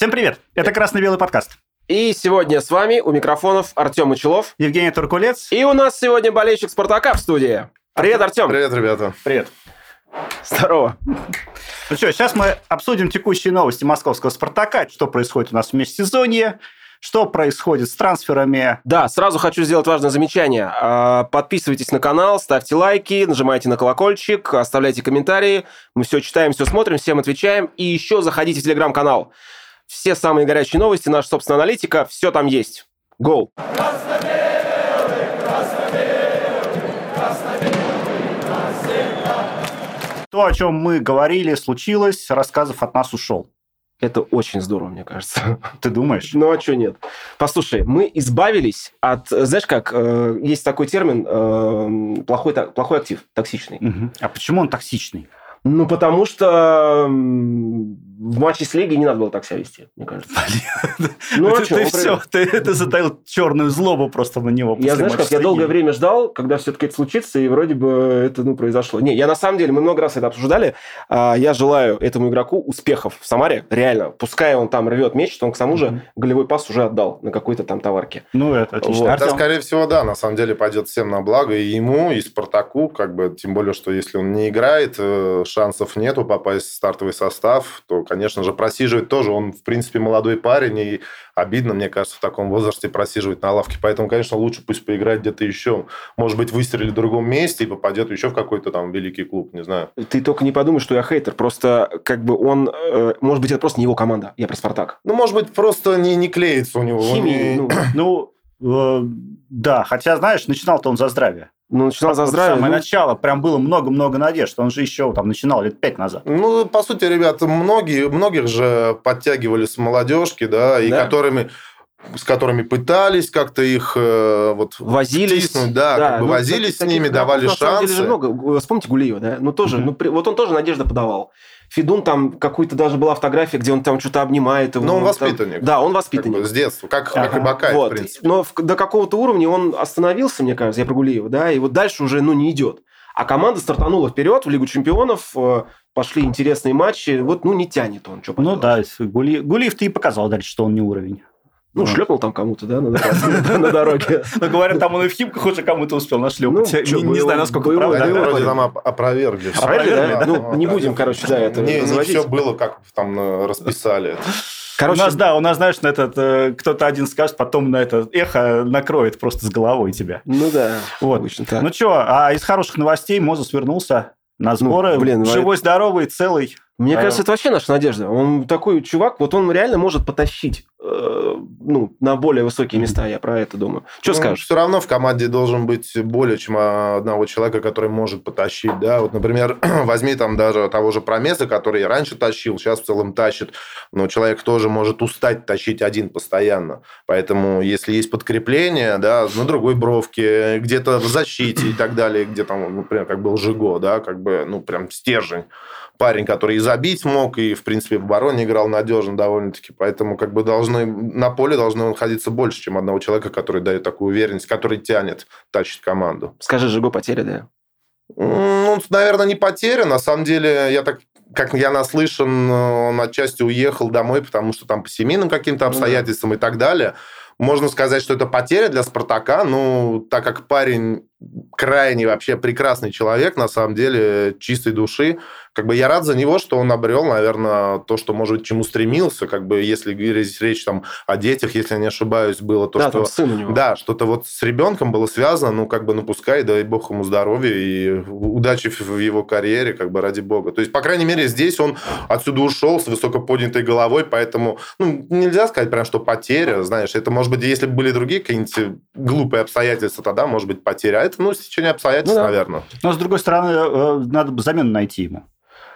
Всем привет! Это «Красно-белый подкаст». И сегодня с вами у микрофонов Артем Мочелов. Евгений Туркулец. И у нас сегодня болельщик «Спартака» в студии. Привет, Артем. Привет, ребята. Привет. Здорово. Ну что, сейчас мы обсудим текущие новости московского «Спартака», что происходит у нас в межсезонье, что происходит с трансферами. Да, сразу хочу сделать важное замечание. А, подписывайтесь на канал, ставьте лайки, нажимайте на колокольчик, оставляйте комментарии. Мы все читаем, все смотрим, всем отвечаем. И еще заходите в телеграм-канал. Все самые горячие новости, наша собственная аналитика, все там есть. Go! То, о чем мы говорили, случилось, рассказов от нас ушел. Это очень здорово, мне кажется. Ты думаешь? Ну, а что нет? Послушай, мы избавились от... Знаешь как, э, есть такой термин э, плохой, плохой актив, токсичный. Угу. А почему он токсичный? Ну, потому что в матче с Лигой не надо было так себя вести, мне кажется. Ну, а ты все, ты затаил черную злобу просто на него. Я, знаешь, как я долгое время ждал, когда все-таки это случится, и вроде бы это, ну, произошло. Не, я на самом деле, мы много раз это обсуждали, а, я желаю этому игроку успехов в Самаре, реально. Пускай он там рвет меч, он к тому же голевой пас уже отдал на какой-то там товарке. Ну, это отлично. Да, скорее всего, да, на самом деле пойдет всем на благо, и ему, и Спартаку, как бы, тем более, что если он не играет, э, шансов нету попасть в стартовый состав, то конечно же, просиживать тоже. Он, в принципе, молодой парень, и обидно, мне кажется, в таком возрасте просиживать на лавке. Поэтому, конечно, лучше пусть поиграет где-то еще. Может быть, выстрелит в другом месте и попадет еще в какой-то там великий клуб, не знаю. Ты только не подумай, что я хейтер. Просто, как бы, он... Э, может быть, это просто не его команда. Я про «Спартак». Ну, может быть, просто не, не клеится у него. Химия, не... ну, ну э, да, хотя, знаешь, начинал-то он за здравие. Ну, начинал за здравие. Самое ну... начало, прям было много-много надежд. Он же еще там начинал лет пять назад. Ну, по сути, ребята, многие, многих же подтягивали с молодежки, да, и да. которыми с которыми пытались как-то их э, вот возились, втиснуть, да, да как бы ну, возились с ними, давали шансы. Самом деле же много. Вспомните Гулиева, да? Ну тоже, mm-hmm. ну вот он тоже надежда подавал. Фидун там какую-то даже была фотография, где он там что-то обнимает его. Но он воспитанник. Там... Да, он воспитанник. Как бы с детства, как, ага. как и вот. в принципе. Но в, до какого-то уровня он остановился, мне кажется, я про Гулиева, да, и вот дальше уже, ну, не идет. А команда стартанула вперед в Лигу чемпионов, э, пошли интересные матчи, вот, ну, не тянет он. Что ну да, Гули... Гулиев-то и показал дальше, что он не уровень. Ну, вот. шлепнул там кому-то, да, на дороге. Ну, говорят, там он и в Химках уже кому-то успел нашлепать. Ну, не знаю, насколько правда. Вроде нам опровергли. Опровергли, да? Ну, не будем, короче, да, это Не все было, как там э, расписали. Короче, у нас, да, у нас, знаешь, на этот э, кто-то один скажет, потом на это эхо накроет просто с головой тебя. Ну да. Вот. Обычно так. Ну что, а из хороших новостей Мозес вернулся на сборы. Ну, блин, живой, здоровый, целый. Мне а... кажется, это вообще наша надежда. Он такой чувак, вот он реально может потащить э, ну, на более высокие места, я про это думаю. Что ну, скажешь? Все равно в команде должен быть более чем одного человека, который может потащить. Да? Вот, например, возьми там даже того же Промеса, который раньше тащил, сейчас в целом тащит, но человек тоже может устать тащить один постоянно. Поэтому, если есть подкрепление, да, на другой бровке, где-то в защите и так далее, где там, например, как был Жиго, да, как бы, ну, прям стержень, парень, который и забить мог, и, в принципе, в обороне играл надежно довольно-таки. Поэтому как бы должны, на поле должно находиться больше, чем одного человека, который дает такую уверенность, который тянет, тащит команду. Скажи, Жигу потеря, да? Ну, наверное, не потеря. На самом деле, я так как я наслышан, он отчасти уехал домой, потому что там по семейным каким-то ну обстоятельствам mm-hmm. и так далее. Можно сказать, что это потеря для Спартака, ну, так как парень крайне вообще прекрасный человек, на самом деле, чистой души. Как бы я рад за него, что он обрел, наверное, то, что, может быть, чему стремился. Как бы если здесь речь там о детях, если я не ошибаюсь, было то, да, что... сын у него. Да, что-то вот с ребенком было связано, ну, как бы, ну, пускай, дай бог ему здоровья и удачи в его карьере, как бы, ради бога. То есть, по крайней мере, здесь он отсюда ушел с высоко поднятой головой, поэтому, ну, нельзя сказать прям, что потеря, знаешь, это, может быть, если бы были другие какие-нибудь глупые обстоятельства, тогда, может быть, потеря. А это, ну, стечение обстоятельств, ну, да. наверное. Но, с другой стороны, э, надо бы замену найти ему.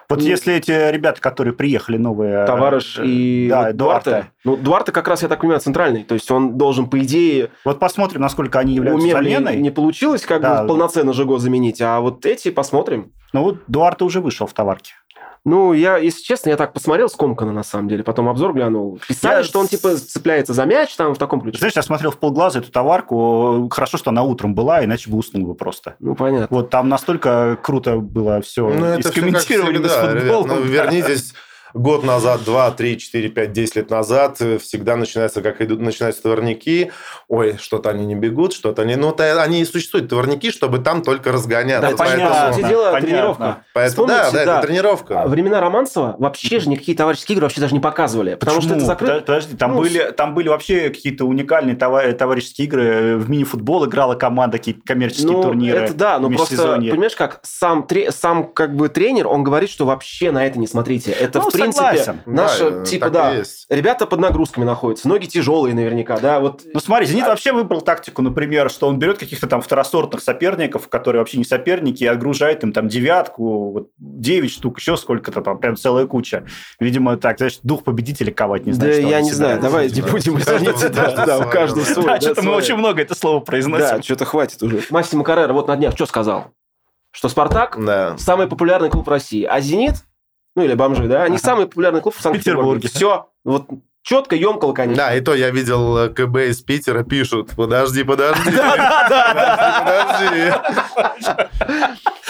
Вот ну, если эти ребята, которые приехали, новые... Товарищ э, и да, Дуарте. Дуарте. Ну, Дуарте как раз, я так понимаю, центральный. То есть он должен, по идее... Вот посмотрим, насколько они являются заменой. Не получилось как да. бы полноценно Жиго заменить, а вот эти посмотрим. Ну вот Дуарте уже вышел в товарке. Ну, я, если честно, я так посмотрел скомканно, на самом деле. Потом обзор глянул. Писали, я... что он, типа, цепляется за мяч там в таком ключе. Знаешь, я смотрел в полглаза эту товарку. Хорошо, что она утром была, иначе бы уснул бы просто. Ну, понятно. Вот там настолько круто было все. Ну, это все как всегда, ребят, ну, вернитесь год назад, 2, 3, 4, 5, 10 лет назад э, всегда начинается, как идут, начинаются товарники. Ой, что-то они не бегут, что-то они... Ну, то, они и существуют, товарники, чтобы там только разгоняться. Да, понятно. понятно. Дела, понятно. тренировка. Поэтому, да, да, это тренировка. А Времена Романцева вообще же никакие товарищеские игры вообще даже не показывали. Потому что это Почему? закрыто. Подо- Подожди, там, Ну, были, там были вообще какие-то уникальные товар- товарищеские игры. В мини-футбол играла команда, какие-то коммерческие Ну, турниры. это да, но в просто, понимаешь, как сам, сам как бы тренер, он говорит, что вообще на это не смотрите. Это, Ну, в принципе, согласен. наша, Да, типа, так и да, есть. ребята под нагрузками находятся, ноги тяжелые наверняка, да, вот... Ну смотри, Зенит вообще выбрал тактику, например, что он берет каких-то там второсортных соперников, которые вообще не соперники, и отгружает им там девятку, вот, девять штук, еще сколько-то там, прям целая куча. Видимо, так, значит, дух победителя ковать не да, знаю. что я не знаю, давай не Да. будем У каждого- извините, да, да, у каждого да. свой. Да, да, что-то мы очень много это слово произносим. Да, что-то хватит уже. Массимо Каррера вот на днях что сказал? Что «Спартак» Да. самый популярный клуб России, а «Зенит», ну или «Бомжи», да, они Ага. самый популярный клуб в Санкт-Петербурге. Петербурге. Все, вот четко, емко, лаконично. Да, и то я видел э, КБ из Питера пишут, подожди, подожди, Да-да-да. подожди.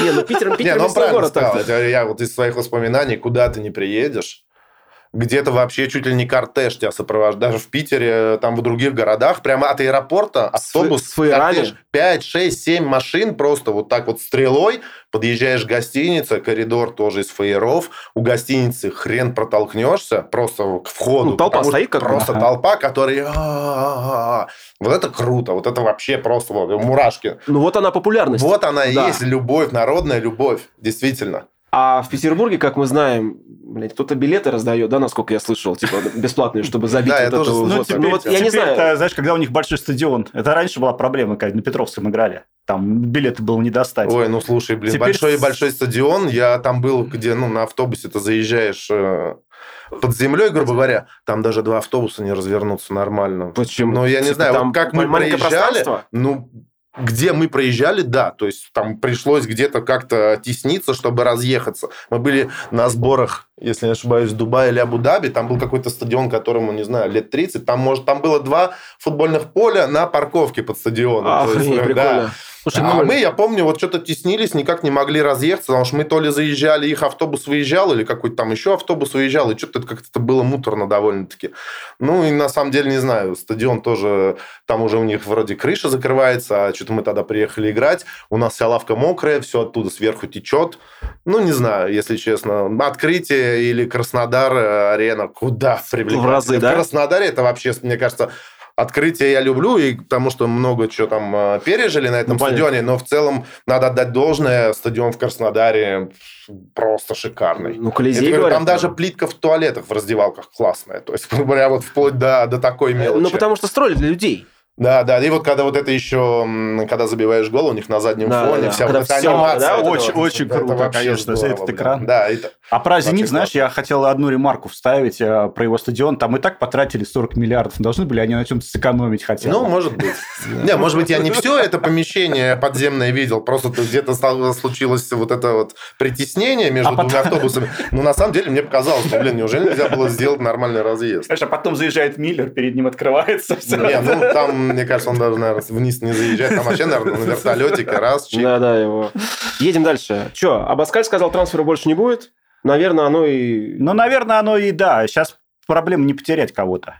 Не, ну Питер, Не, Питер ну он весной правильно город сказал. Я вот из своих воспоминаний, куда ты не приедешь, где-то вообще чуть ли не кортеж тебя сопровождает. Даже в Питере, там в других городах, прямо от аэропорта автобус, с кортеж, 5, 6, 7 машин просто вот так вот стрелой. Подъезжаешь в гостиницу, коридор тоже из фаеров. У гостиницы хрен протолкнешься просто к входу. Ну, толпа стоит как. Просто Ага. толпа, которая... «А-а-а-а». Вот это круто, вот это вообще просто вот, мурашки. Ну вот она популярность. Вот она и Да. есть любовь, народная любовь, действительно. А в Петербурге, как мы знаем, блядь, кто-то билеты раздает, да, насколько я слышал, типа бесплатные, чтобы забить Да, вот тоже эту. Ну, вот- теперь, ну, вот я не знаю. знаешь, когда у них большой стадион, это раньше была проблема, когда на Петровском играли. Там билеты было не достать. Ой, ну слушай, блин, Теперь большой большой стадион. Я там был, где, ну, на автобусе ты заезжаешь э, под землей, грубо говоря, там даже два автобуса не развернуться нормально. Почему? Ну, я не Типа знаю, там вот как мы проезжали, ну, где мы проезжали, да, то есть там пришлось где-то как-то тесниться, чтобы разъехаться. Мы были на сборах, если не ошибаюсь, в Дубае или Абу-Даби, там был какой-то стадион, которому, не знаю, лет 30, там, может, там было два футбольных поля на парковке под стадионом. То есть, Охренеть, э, прикольно. да. Слушай, а ну, мы, я помню, вот что-то теснились, никак не могли разъехаться, потому что мы то ли заезжали, их автобус выезжал, или какой-то там еще автобус выезжал, и что-то как-то было муторно довольно-таки. Ну, и на самом деле, не знаю, стадион тоже, там уже у них вроде крыша закрывается, а что-то мы тогда приехали играть, у нас вся лавка мокрая, все оттуда сверху течет. Ну, не знаю, если честно. Открытие или Краснодар, э, арена, куда привлекать? В разы, В да? Краснодаре это вообще, мне кажется, Открытие я люблю, и потому что много чего там э, пережили на этом Ну, понятно. стадионе, но в целом надо отдать должное, стадион в Краснодаре просто шикарный. ну, Колизей, говорю, говорят, там даже плитка в туалетах, в раздевалках классная. То есть, говоря, вот вплоть до, до такой мелочи. Ну, потому что строили для людей. Да, да. И вот когда вот это еще, когда забиваешь гол, у них на заднем Да, фоне да, вся когда вот эта всё, анимация. да, вот очень- это вот, очень это круто, конечно, здорово, этот экран. Да, это... А про «Зенит», знаешь, классно. я хотел одну ремарку вставить э, про его стадион. Там и так потратили 40 миллиардов. Должны были они на чем-то сэкономить хотя бы. Ну, может быть. Не, может быть, я не все это помещение подземное видел, просто где-то случилось вот это вот притеснение между А двумя автобусами. Ну, на самом деле, мне показалось, что, блин, неужели нельзя было сделать нормальный разъезд? Знаешь, а потом заезжает Миллер, перед ним открывается. Не, ну, там, мне кажется, он даже, наверное, вниз не заезжает. Там вообще, наверное, на вертолетике раз, чик. Да, да, его. Едем дальше. Че, Абаскаль сказал, трансфера больше не будет? Наверное, оно и... Ну, наверное, оно и да. Сейчас проблема не потерять кого-то.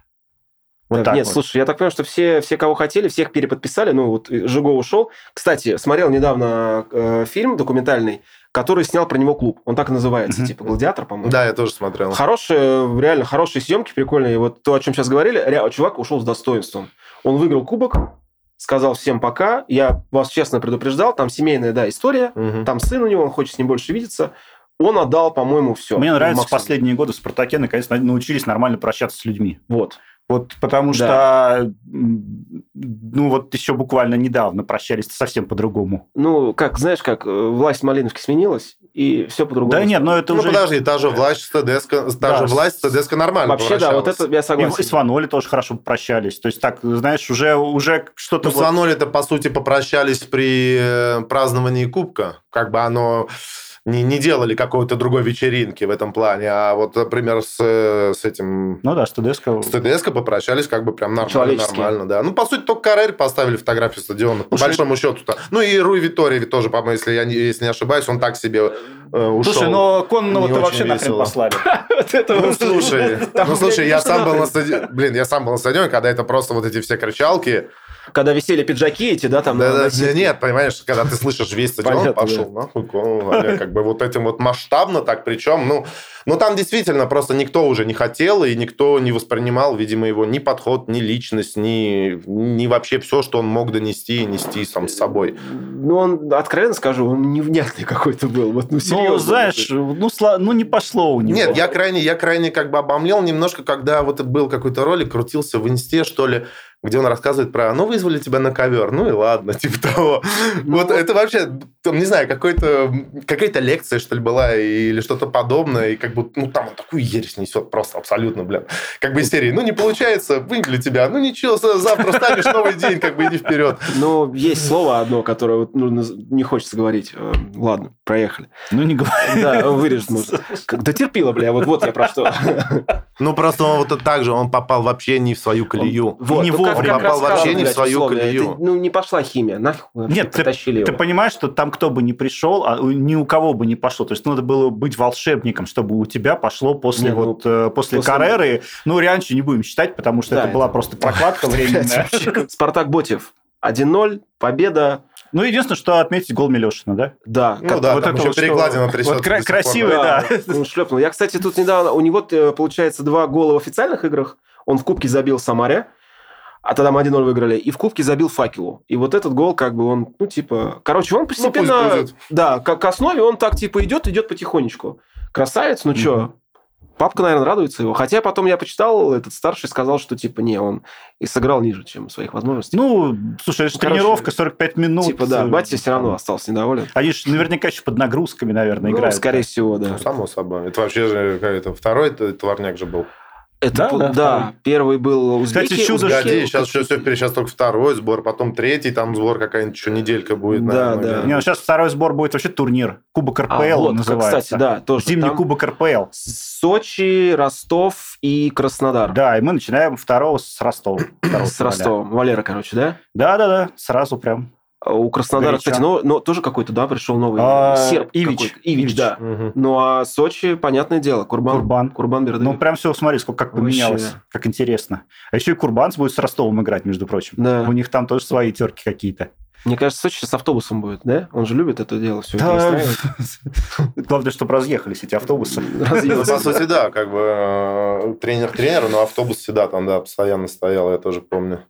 Вот Так, так нет, вот. слушай, я так понимаю, что все, все, кого хотели, всех переподписали. Ну, вот Жиго ушел. Кстати, смотрел недавно э, фильм документальный, который снял про него клуб. Он так и называется, Мгм. типа «Гладиатор», по-моему. Да, я тоже смотрел. Хорошие, реально хорошие съемки, прикольные. Вот то, о чем сейчас говорили, ре- чувак ушел с достоинством. Он выиграл кубок, сказал всем пока. Я вас честно предупреждал, там семейная, да, история. Мгм. Там сын у него, он хочет с ним больше видеться. Он отдал, по-моему, все. Мне нравится, в последние годы в «Спартаке» наконец научились нормально прощаться с людьми. Вот. Вот потому Да. что, ну вот еще буквально недавно прощались совсем по-другому. Ну, как, знаешь, как э, власть Малиновки сменилась, и все по-другому. Да нет, но это Ну, уже... подожди, та же власть с ТДСК, та Да, же власть с ТДСК нормально Вообще, да, вот это я И, согласен. и с Ваноли тоже хорошо попрощались. То есть так, знаешь, уже, уже что-то... Ну, с вот- Ваноли-то, по сути, попрощались при э, праздновании Кубка. Как бы оно не, не делали какой-то другой вечеринки в этом плане, а вот, например, с, с этим... Ну да, с ТДСК. С ТДСК попрощались как бы прям нормально, нормально, да. Ну, по сути, только Карель поставили фотографию стадиона, по большому счету-то. Ну, и Руи Витория тоже, по-моему, если я не, если не ошибаюсь, он так себе э, ушел. Слушай, но Конного-то вообще нахрен послали. Ну, слушай, ну, слушай, я сам был на стадионе, блин, я сам был на стадионе, когда это просто вот эти все кричалки, когда висели пиджаки эти, да, там... Да, да, да, нет, понимаешь, когда ты слышишь весь стадион, Понятно, пошел да. нахуй, как бы вот этим вот масштабно так, причем, ну, ну, там действительно просто никто уже не хотел, и никто не воспринимал, видимо, его ни подход, ни личность, ни, ни вообще все, что он мог донести и нести сам с собой. Ну, он, откровенно скажу, он невнятный какой-то был. Вот, ну, серьезно. Ну, знаешь, ну, сла... ну, не пошло у него. Нет, я крайне, я крайне как бы обомлел немножко, когда вот был какой-то ролик, крутился в инсте, что ли, где он рассказывает про, ну, вызвали тебя на ковер, ну и ладно, типа того. Ну, вот это вообще, там, не знаю, какой-то, какая-то лекция, что ли, была или что-то подобное, и как бы, ну, там он такую ересь несет просто абсолютно, блин. Как бы из серии, ну, не получается, выиграли тебя, ну, ничего, завтра станешь, новый день, как бы иди вперед. Ну, есть слово одно, которое вот, ну, не хочется говорить. Э, ладно, проехали. Ну, не говори. Да, вырежет, может. Да терпила, бля, вот, вот я про что. Ну, просто он вот так же, он попал вообще не в свою колею. Вот, не ну, он попал вообще не в свою колею. Ну, не пошла химия, нахуй Нет, ты, ты понимаешь, что там кто бы ни пришел, а ни у кого бы не пошло. То есть надо было быть волшебником, чтобы у тебя пошло после не, вот ну, после, после Карреры. Ну, раньше не будем считать, потому что да, это, это была просто прокладка временная. Спартак Ботев 1-0, победа. Ну, единственное, что отметить гол Милешина, да? Да. Ну, да, вот это вот перекладина Вот кра- красивый, да. да. Он шлепнул. Я, кстати, тут недавно... У него, э, получается, два гола в официальных играх. Он в Кубке забил Самаре а тогда мы 1-0 выиграли, и в Кубке забил факелу. И вот этот гол, как бы он, ну, типа... Короче, он ну, постепенно... Ну, да, к, к основе он так, типа, идет, идет потихонечку. Красавец, ну mm-hmm. что, Папка, наверное, радуется его. Хотя потом я почитал, этот старший сказал, что типа не, он и сыграл ниже, чем своих возможностей. Ну, слушай, это ну, тренировка 45 минут. Типа, да, батя все равно остался недоволен. Они же наверняка еще под нагрузками, наверное, ну, играют. скорее всего, да. Ну, само собой. Это вообще же какой-то второй товарняк же был. Это, да, да, да первый был узбеки. Кстати, чудо Погоди, сейчас все, все, сейчас только второй сбор, потом третий, там сбор какая-нибудь еще неделька будет. Да, наверное, да. Не, ну, сейчас второй сбор будет вообще турнир. Кубок РПЛ а, вот, называется. Кстати, да, тоже. Зимний там Кубок РПЛ. Сочи, Ростов и Краснодар. Да, и мы начинаем второго с Ростова. С Ростова. Валера, короче, да? Да, да, да, сразу прям. У Краснодара, Горячо. кстати, но, но тоже какой-то, да, пришел новый а, серб. Ивич. Ивич, Ивич, да. Угу. Ну, а Сочи, понятное дело, Курбан. Курбан. Курбан Бердыев. Ну, прям все, смотри, сколько как поменялось, Вообще. как интересно. А еще и Курбанс будет с Ростовом играть, между прочим. Да. У них там тоже свои терки какие-то. Мне кажется, Сочи с автобусом будет, да? Он же любит это дело все. Да. Главное, чтобы разъехались эти автобусы. Разъехались. По сути, да, как бы э, тренер тренер, но автобус всегда там, да, постоянно стоял, я тоже помню.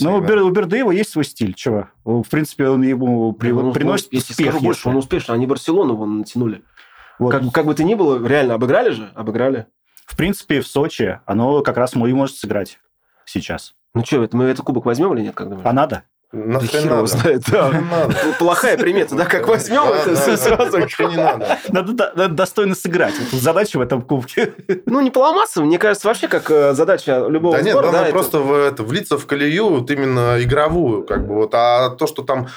Ну, у, Бер, у Бердеева есть свой стиль, чего? В принципе, он ему при, ну, приносит если успех. Скажу больше, он успешный. Они Барселону вон натянули. Вот. Как, как бы то ни было, реально обыграли же? Обыграли. В принципе, в Сочи оно как раз и может сыграть сейчас. Ну что, мы этот кубок возьмем или нет, как думаешь? А надо? Нахрен надо. знает, да. Плохая примета, да, как возьмем это сразу. Вообще не надо. Надо достойно сыграть. Задача в этом кубке. Ну, не поломаться, мне кажется, вообще как э, задача любого Да нет, главное просто влиться в колею, вот именно игровую, как бы вот. А то, что там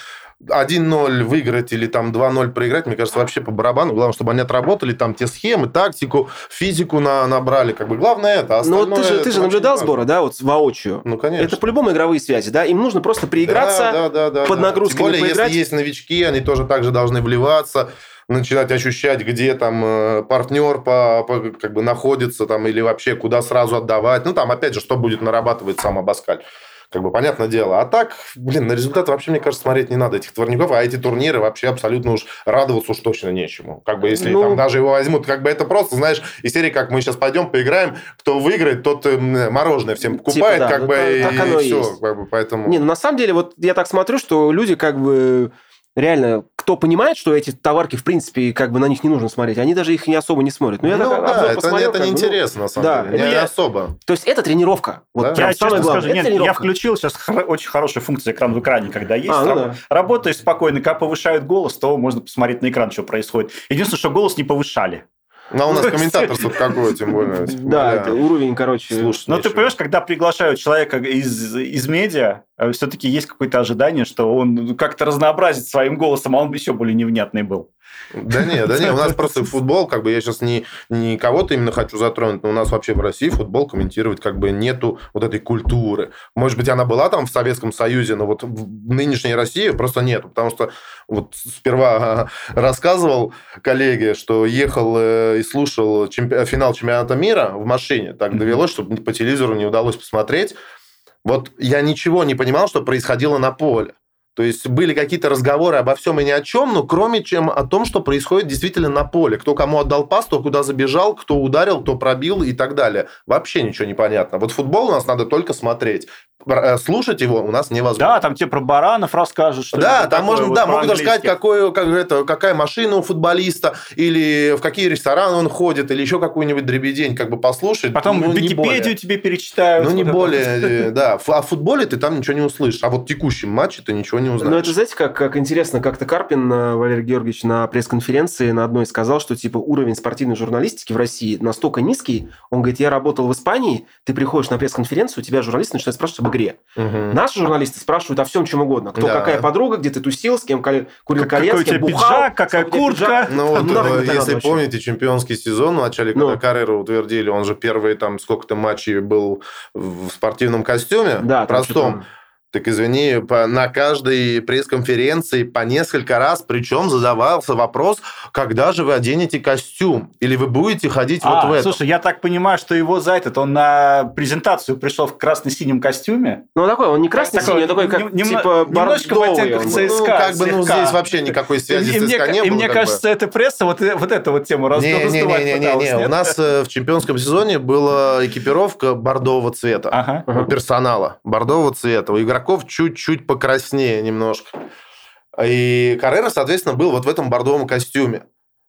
1-0 выиграть или там 2-0 проиграть, мне кажется, вообще по барабану. Главное, чтобы они отработали там те схемы, тактику, физику на, набрали. Как бы главное это. Ну, ты же, ты же наблюдал сборы, да, вот воочию. Ну, конечно. Это по-любому игровые связи, да? Им нужно просто прииграться да, да, да, под да. нагрузками Тем более, поиграть. если есть новички, они тоже также должны вливаться начинать ощущать, где там э, партнер по, по, как бы находится там или вообще куда сразу отдавать. Ну, там, опять же, что будет нарабатывать сам Абаскаль как бы понятное дело. А так, блин, на результат вообще, мне кажется, смотреть не надо этих турников, а эти турниры вообще абсолютно уж радоваться уж точно нечему. Как бы если ну... там даже его возьмут, как бы это просто, знаешь, из серии, как мы сейчас пойдем, поиграем, кто выиграет, тот мороженое всем типа, покупает, типа, да, как ну, бы, так, и, так и все. Как бы, поэтому... Не, ну на самом деле, вот я так смотрю, что люди как бы реально, кто понимает, что эти товарки, в принципе, как бы на них не нужно смотреть, они даже их не особо не смотрят. Ну, я ну так, да, это, это неинтересно, ну, на самом да, деле, не, не особо. То есть это тренировка. Вот да? Я честно главное, скажу, нет, тренировка. я включил сейчас очень хорошая функция экран в экране, когда есть. А, ну да. Работаешь спокойно, когда повышают голос, то можно посмотреть на экран, что происходит. Единственное, что голос не повышали. Ну, а у нас комментаторство какое, тем более. Да, это уровень, короче. Слушай, Но ты понимаешь, когда приглашают человека из, из медиа, все-таки есть какое-то ожидание, что он как-то разнообразит своим голосом, а он бы еще более невнятный был. Да не, да не, у нас просто футбол, как бы я сейчас не, не кого-то именно хочу затронуть, но у нас вообще в России футбол комментировать как бы нету вот этой культуры. Может быть, она была там в Советском Союзе, но вот в нынешней России просто нету, потому что вот сперва рассказывал коллеге, что ехал э, и слушал чемпи- финал чемпионата мира в машине, так довелось, чтобы по телевизору не удалось посмотреть. Вот я ничего не понимал, что происходило на поле. То есть были какие-то разговоры обо всем и ни о чем, но кроме чем о том, что происходит действительно на поле. Кто кому отдал пас, кто куда забежал, кто ударил, кто пробил и так далее. Вообще ничего не понятно. Вот футбол у нас надо только смотреть. Э, слушать его у нас невозможно. Да, там тебе про баранов расскажут. Что да, там можно, вот да, могут рассказать, какой, как это, какая машина у футболиста, или в какие рестораны он ходит, или еще какую-нибудь дребедень как бы послушать. Потом ну, Википедию тебе перечитают. Ну, не более, да. О футболе ты там ничего не услышишь, а вот в текущем матче ты ничего не узнаешь. Ну, это, знаете, как, как интересно, как-то Карпин э, Валерий Георгиевич на пресс-конференции на одной сказал, что, типа, уровень спортивной журналистики в России настолько низкий, он говорит, я работал в Испании, ты приходишь на пресс-конференцию, у тебя журналисты начинают спрашивать об игре. Угу. Наши журналисты спрашивают о всем, чем угодно. Кто да. какая подруга, где ты тусил, с кем курил колец, Какой у тебя бухал, пиджак, какая куртка. Ну, вот, ну, если вообще. помните, чемпионский сезон в начале, когда ну. Каррера утвердили, он же первые там сколько-то матчей был в спортивном костюме, да, простом. Так извини, по, на каждой пресс-конференции по несколько раз, причем задавался вопрос, когда же вы оденете костюм? Или вы будете ходить а, вот в этом? Слушай, я так понимаю, что его за этот, он на презентацию пришел в красно-синем костюме. Ну, такой, он не красно-синий, он такой, как, нем, типа, Немножко в оттенках ЦСКА. Ну, как бы, ну, здесь вообще никакой связи и, с ЦСКА не было. И мне кажется, бы. эта пресса вот, вот эту вот тему раздувать не, не, не, не, не, У нас э, в чемпионском сезоне была экипировка бордового цвета. Ага. У персонала бордового цвета. У игроков чуть-чуть чуть покраснее немножко. И Каррера, соответственно, был вот в этом бордовом костюме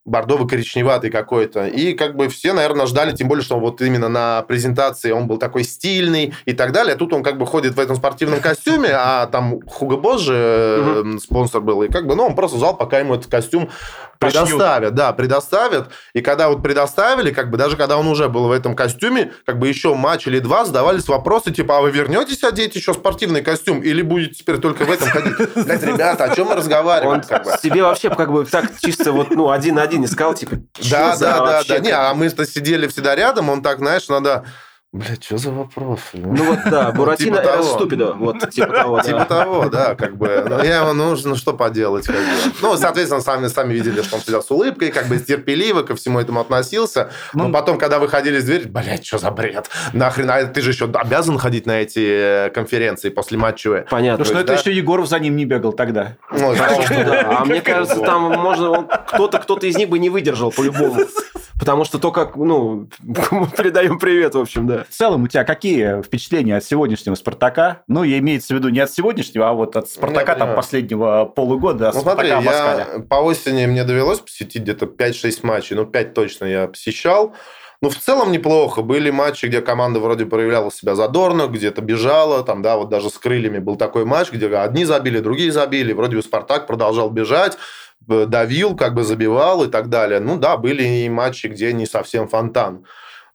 бордово-коричневатый какой-то. И как бы все, наверное, ждали, тем более, что вот именно на презентации он был такой стильный и так далее. А тут он как бы ходит в этом спортивном костюме, а там Хуго Босс же угу. спонсор был. И как бы, ну, он просто ждал, пока ему этот костюм предоставят. Да, предоставят. И когда вот предоставили, как бы даже когда он уже был в этом костюме, как бы еще матч или два задавались вопросы, типа, а вы вернетесь одеть еще спортивный костюм или будете теперь только в этом ходить? Блядь, ребята, о чем мы разговариваем? Он себе вообще как бы так чисто вот, ну, один-один искал, типа, Да, да, да, да. Не, а мы-то сидели всегда рядом, он так, знаешь, надо Блядь, что за вопрос? Ну вот да, Буратино типа того. ступидо. Вот типа того. Типа того, да, как бы. Ну, я его нужно, что поделать, как бы. Ну, соответственно, сами, сами видели, что он сидел с улыбкой, как бы терпеливо ко всему этому относился. Но ну, потом, когда выходили из двери, блядь, что за бред? Нахрен, а ты же еще обязан ходить на эти э, конференции после матча. Понятно. Потому что это еще Егоров за ним не бегал тогда. Ну, А мне кажется, там можно... Кто-то кто-то из них бы не выдержал по-любому. Потому что то, как, ну, передаем привет, в общем, да. В целом, у тебя какие впечатления от сегодняшнего «Спартака»? Ну, я имеется в виду не от сегодняшнего, а вот от «Спартака» там последнего полугода, ну, смотри, я по осени мне довелось посетить где-то 5-6 матчей, ну, 5 точно я посещал. Ну, в целом неплохо. Были матчи, где команда вроде проявляла себя задорно, где-то бежала, там, да, вот даже с крыльями был такой матч, где одни забили, другие забили, вроде бы Спартак продолжал бежать, давил, как бы забивал и так далее. Ну да, были и матчи, где не совсем фонтан.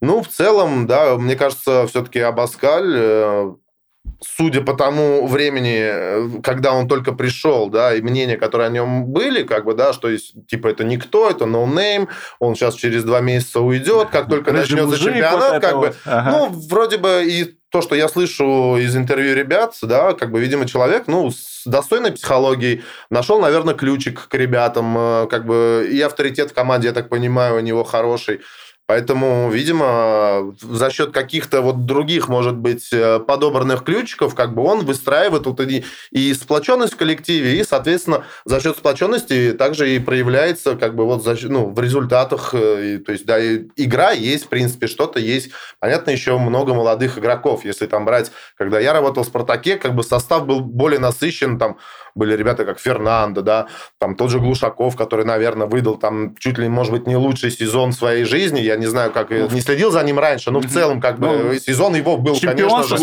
Ну, в целом, да, мне кажется, все-таки Абаскаль, э, судя по тому времени, э, когда он только пришел, да, и мнения, которые о нем были, как бы, да, что есть, типа, это никто, это no name, он сейчас через два месяца уйдет, как только начнется чемпионат, как бы, ага. ну, вроде бы и то, что я слышу из интервью ребят, да, как бы, видимо, человек, ну, с достойной психологией нашел, наверное, ключик к ребятам, э, как бы, и авторитет в команде, я так понимаю, у него хороший. Поэтому, видимо, за счет каких-то вот других, может быть, э, подобранных ключиков, как бы он выстраивает вот и, и сплоченность в коллективе, и, соответственно, за счет сплоченности также и проявляется как бы вот за, ну, в результатах. Э, и, то есть, да, и игра есть, в принципе, что-то есть. Понятно, еще много молодых игроков. Если там брать, когда я работал в «Спартаке», как бы состав был более насыщен, там были ребята, как Фернандо, да, там тот же Глушаков, который, наверное, выдал там чуть ли, может быть, не лучший сезон своей жизни. Я не знаю, как не следил за ним раньше, но в целом, как бы, ну, сезон его был, конечно же,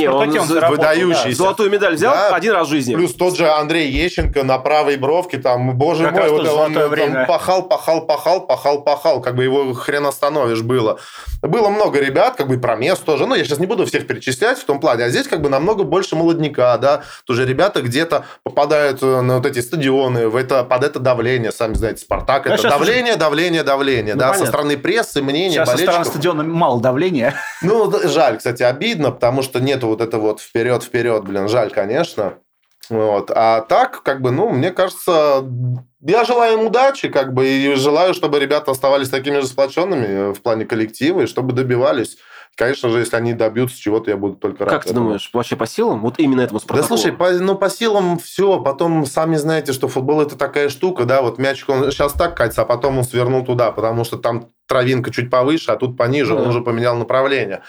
выдающийся. Золотую медаль взял да? один раз в жизни. Плюс тот же Андрей Ещенко на правой бровке, там, боже как мой, вот он там, пахал, пахал, пахал, пахал, пахал, как бы его хрен остановишь было. Было много ребят, как бы про место тоже, ну, я сейчас не буду всех перечислять в том плане, а здесь как бы намного больше молодняка, да, тоже ребята где-то попадают э, на вот эти стадионы, в это, под это давление, сами знаете, Спартак, Да, это щас давление, давление, давление, Ну, да, со стороны прессы, мнения, Сейчас со стороны болельщиков. стадиона мало давления. Ну, жаль, кстати, обидно, потому что нету вот это вот вперед-вперед, блин, жаль, конечно. Вот. А так, как бы, ну, мне кажется, я желаю им удачи, как бы, и желаю, чтобы ребята оставались такими же сплоченными в плане коллектива, и чтобы добивались. Конечно же, если они добьются чего-то, я буду только рад. Как ты этому. думаешь, вообще по силам? Вот именно этому Да Спартаку? слушай, по, ну по силам все, потом сами знаете, что футбол это такая штука, да, вот мячик он сейчас так катится, а потом он свернул туда, потому что там травинка чуть повыше, а тут пониже, Ну он да. уже поменял направление.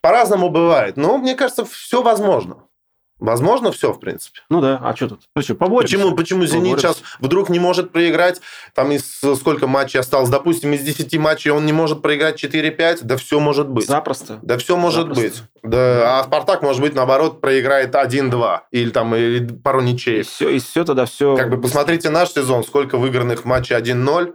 По-разному бывает, но мне кажется, все возможно. Возможно все, в принципе. Ну да, а что тут? Ну что, поборемся. Почему, почему «Зенит» борются. сейчас вдруг не может проиграть? Там из сколько матчей осталось? Допустим, из 10 матчей он не может проиграть 4-5? Да все может быть. Запросто. Да все может Запросто. быть. Да, а Спартак, может быть, наоборот, проиграет 1-2. Или там или пару И ничей. все, и все тогда все... Как бы посмотрите наш сезон, сколько выигранных матчей 1-0.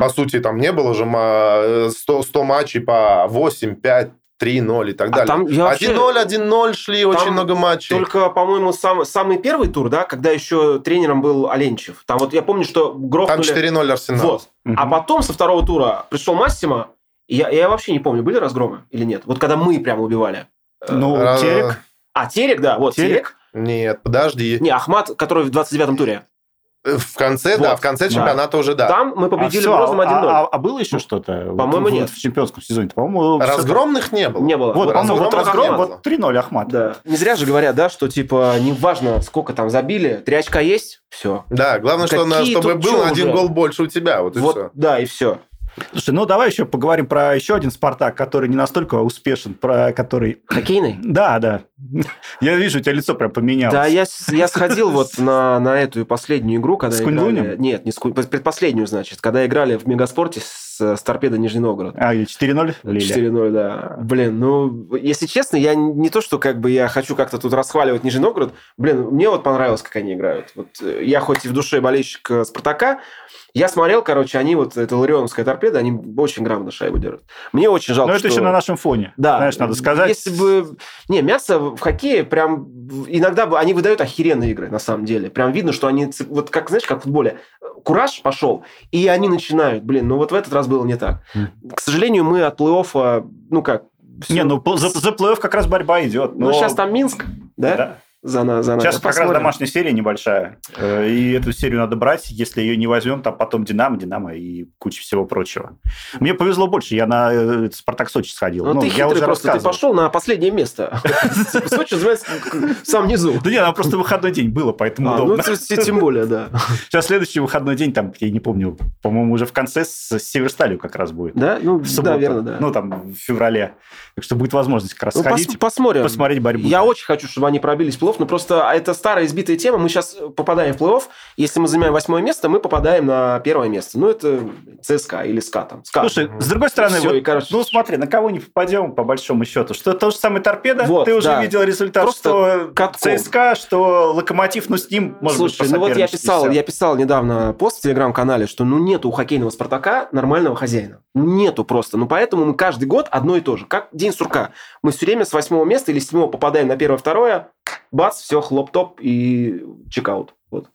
По сути, там не было же ма- 100, 100 матчей по 8, 5, 3-0 и так А далее. там я вообще- 1-0, 1-0 шли очень Там много матчей. Только, по-моему, сам, самый первый тур, да, когда еще тренером был Оленчев. Там вот я помню, что Там грохнули... 4-0 Арсенал. Вот. А Мгм. потом со второго тура пришел Массимо, и я, я вообще не помню, были разгромы или нет. Вот когда мы прямо убивали. Э, Ну, А, Терек. А, Терек, да, вот, Терек? Терек. Нет, подожди. Не, Ахмат, который в 29-м туре. В конце, да, Вот. в конце Да. чемпионата уже да. Там мы А победили а- 1-0. А, а было еще что-то? Вот По-моему, в- нет. В чемпионском сезоне. По-моему, Разгромных не было. Не было. Вот, Вот, по-моему, вот разгром, вот 3-0 Ахмат. Да. Не зря же говорят, да, что типа неважно, сколько там забили, три очка есть, все. Да, главное, что Какие чтобы тут был один уже? гол больше у тебя. Вот и Вот, все. да, и все. Слушай, ну давай еще поговорим про еще один Спартак, который не настолько успешен, про который... Хоккейный? Да, да. Я вижу, у тебя лицо прям поменялось. Да, я, я сходил вот на, на эту последнюю игру, когда С играли... Нет, не с предпоследнюю, значит, когда играли в Мегаспорте с, с Торпедо Нижний Новгород. А, и 4-0 Лиля. 4-0, да. Блин, ну, если честно, я не то, что как бы я хочу как-то тут расхваливать Нижний Новгород. Блин, мне вот понравилось, как они играют. Вот э, я хоть и в душе болельщик э, Спартака, я смотрел, короче, они вот, это Ларионовская торпеда, они очень грамотно шайбу держат. Мне очень жалко, Но это что... еще на нашем фоне. Да. Знаешь, надо сказать. Если бы... Не, мясо в хоккее прям... Иногда бы- они выдают охеренные игры, на самом деле. Прям видно, что они... Вот как, знаешь, как в футболе. Кураж пошел, и они начинают. Блин, ну вот в этот раз было не так. К сожалению, мы от плей-оффа, ну как... всё- Не, ну за, за плей-офф как раз борьба идет. Ну, но- сейчас там Минск, да? Да. За, на, за нами. Сейчас как раз домашняя серия небольшая. Э, И эту серию надо брать. Если ее не возьмем, там потом Динамо, Динамо и куча всего прочего. Мне повезло больше. Я на э, Спартак Сочи сходил. Ну, ты я хитрый уже просто, ты пошел на последнее место. Сочи называется в самом низу. Да нет, просто выходной день было, поэтому А, ну, удобно. т- тем более, да. Сейчас следующий выходной день, там, я не помню, по-моему, уже в конце с Северсталью как раз будет. Да, ну, да, верно, да. Ну, там, в феврале. Так что будет возможность как раз Ну, сходить, посмотрим. посмотреть борьбу. Я очень хочу, чтобы они пробились плей-офф, но просто это старая избитая тема. Мы сейчас попадаем в плей-офф. Если мы занимаем восьмое место, мы попадаем на первое место. Ну, это ЦСКА или СКА там. СКА. Слушай, с другой стороны, Всё, вот, и, короче, ну смотри, на кого не попадем, по большому счету. Что то же самое торпеда, Вот, ты уже да. видел результат, Просто что катком. ЦСКА, что Локомотив, ну с ним может Слушай, быть ну вот я писал, я писал недавно пост в телеграм-канале, что ну нету у хоккейного Спартака нормального хозяина. Ну нету просто. Ну поэтому мы каждый год одно и то же. Как день сурка. Мы все время с восьмого места или с седьмого попадаем на первое-второе, бац, все, хлоп-топ и чекаут. Вот.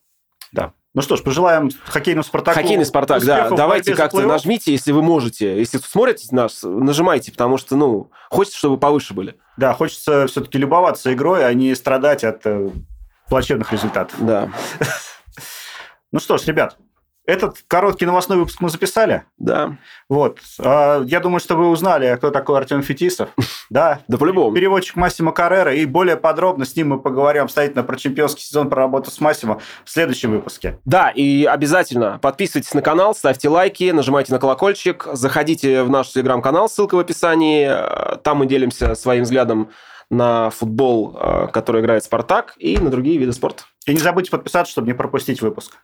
Да. Ну что ж, пожелаем хоккейному Спартаку Хоккейный Спартак, да. Давайте как-то нажмите, если вы можете. Если смотрите нас, нажимайте, потому что, ну, хочется, чтобы повыше были. Да, хочется все-таки любоваться игрой, а не страдать от э, плачевных результатов. Да, Ну что ж, ребят, этот короткий новостной выпуск мы записали. да. Вот. А, Я думаю, что вы узнали, кто такой Артем Фетисов. Да, Да по-любому. переводчик Массимо Каррера, и более подробно с ним мы поговорим обстоятельно про чемпионский сезон, про работу с Массимо в следующем выпуске. Да, и обязательно подписывайтесь на канал, ставьте лайки, нажимайте на колокольчик, заходите в наш телеграм-канал, ссылка в описании. Э, Там мы делимся своим взглядом на футбол, э, который играет Спартак, и на другие виды спорта. И не забудьте подписаться, чтобы не пропустить выпуск.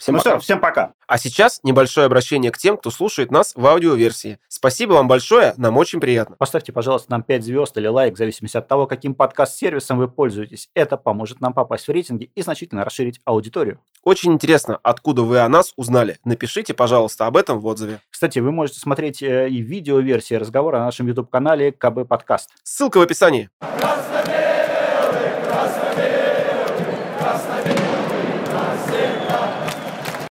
Всем ну пока. все, всем пока. А сейчас небольшое обращение к тем, кто слушает нас в аудиоверсии. Спасибо вам большое, нам очень приятно. Поставьте, пожалуйста, нам 5 звезд или лайк, в зависимости от того, каким подкаст-сервисом вы пользуетесь. Это поможет нам попасть в рейтинги и значительно расширить аудиторию. Очень интересно, откуда вы о нас узнали. Напишите, пожалуйста, об этом в отзыве. Кстати, вы можете смотреть э, и видеоверсии разговора на нашем YouTube-канале КБ Подкаст. Ссылка в описании. Красно-белый,